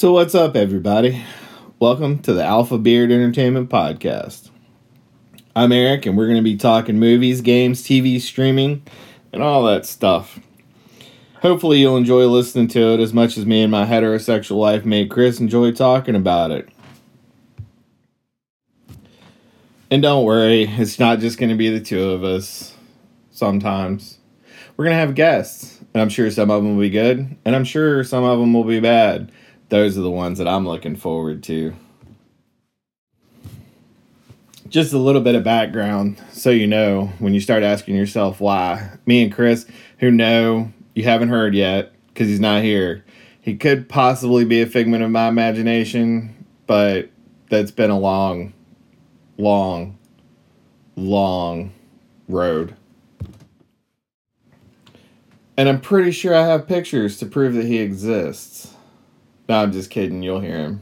So, what's up, everybody? Welcome to the Alpha Beard Entertainment Podcast. I'm Eric, and we're going to be talking movies, games, TV, streaming, and all that stuff. Hopefully, you'll enjoy listening to it as much as me and my heterosexual life mate Chris enjoy talking about it. And don't worry, it's not just going to be the two of us sometimes. We're going to have guests, and I'm sure some of them will be good, and I'm sure some of them will be bad those are the ones that I'm looking forward to. Just a little bit of background so you know when you start asking yourself why. Me and Chris, who know you haven't heard yet because he's not here, he could possibly be a figment of my imagination, but that's been a long, long, long road. And I'm pretty sure I have pictures to prove that he exists. No, I'm just kidding. You'll hear him.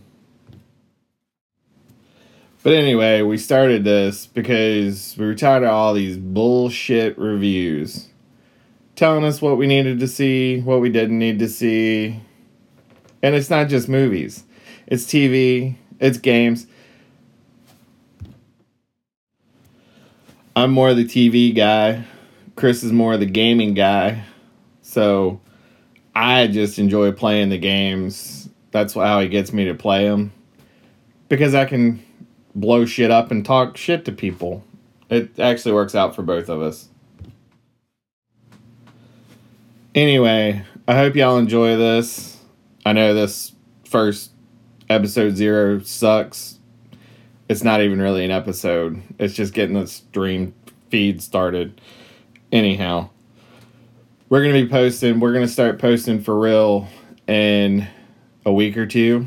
But anyway, we started this because we were tired of all these bullshit reviews telling us what we needed to see, what we didn't need to see. And it's not just movies, it's TV, it's games. I'm more the TV guy, Chris is more the gaming guy. So I just enjoy playing the games that's how he gets me to play him because I can blow shit up and talk shit to people. It actually works out for both of us. Anyway, I hope y'all enjoy this. I know this first episode zero sucks. It's not even really an episode, it's just getting the stream feed started. Anyhow, we're going to be posting, we're going to start posting for real and a week or two.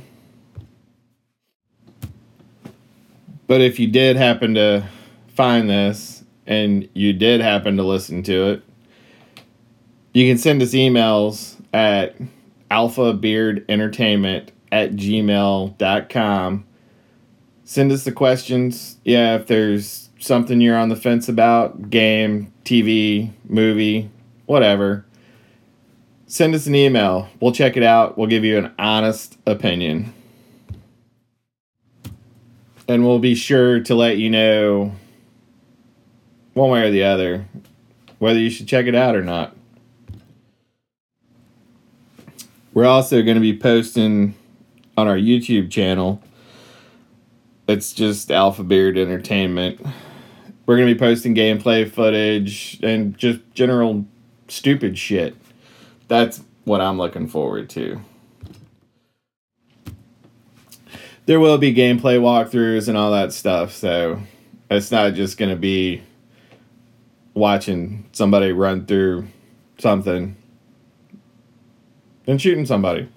But if you did happen to find this and you did happen to listen to it, you can send us emails at alphabeardentertainment at gmail.com. Send us the questions. Yeah, if there's something you're on the fence about, game, TV, movie, whatever send us an email. We'll check it out. We'll give you an honest opinion. And we'll be sure to let you know one way or the other whether you should check it out or not. We're also going to be posting on our YouTube channel. It's just Alpha Beard Entertainment. We're going to be posting gameplay footage and just general stupid shit that's what I'm looking forward to. There will be gameplay walkthroughs and all that stuff, so it's not just going to be watching somebody run through something and shooting somebody.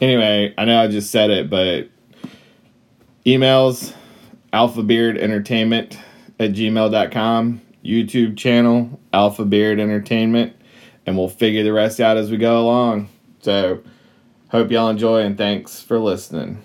Anyway, I know I just said it, but emails alphabeardentertainment at gmail.com YouTube channel, Alpha Beard Entertainment, and we'll figure the rest out as we go along. So, hope y'all enjoy and thanks for listening.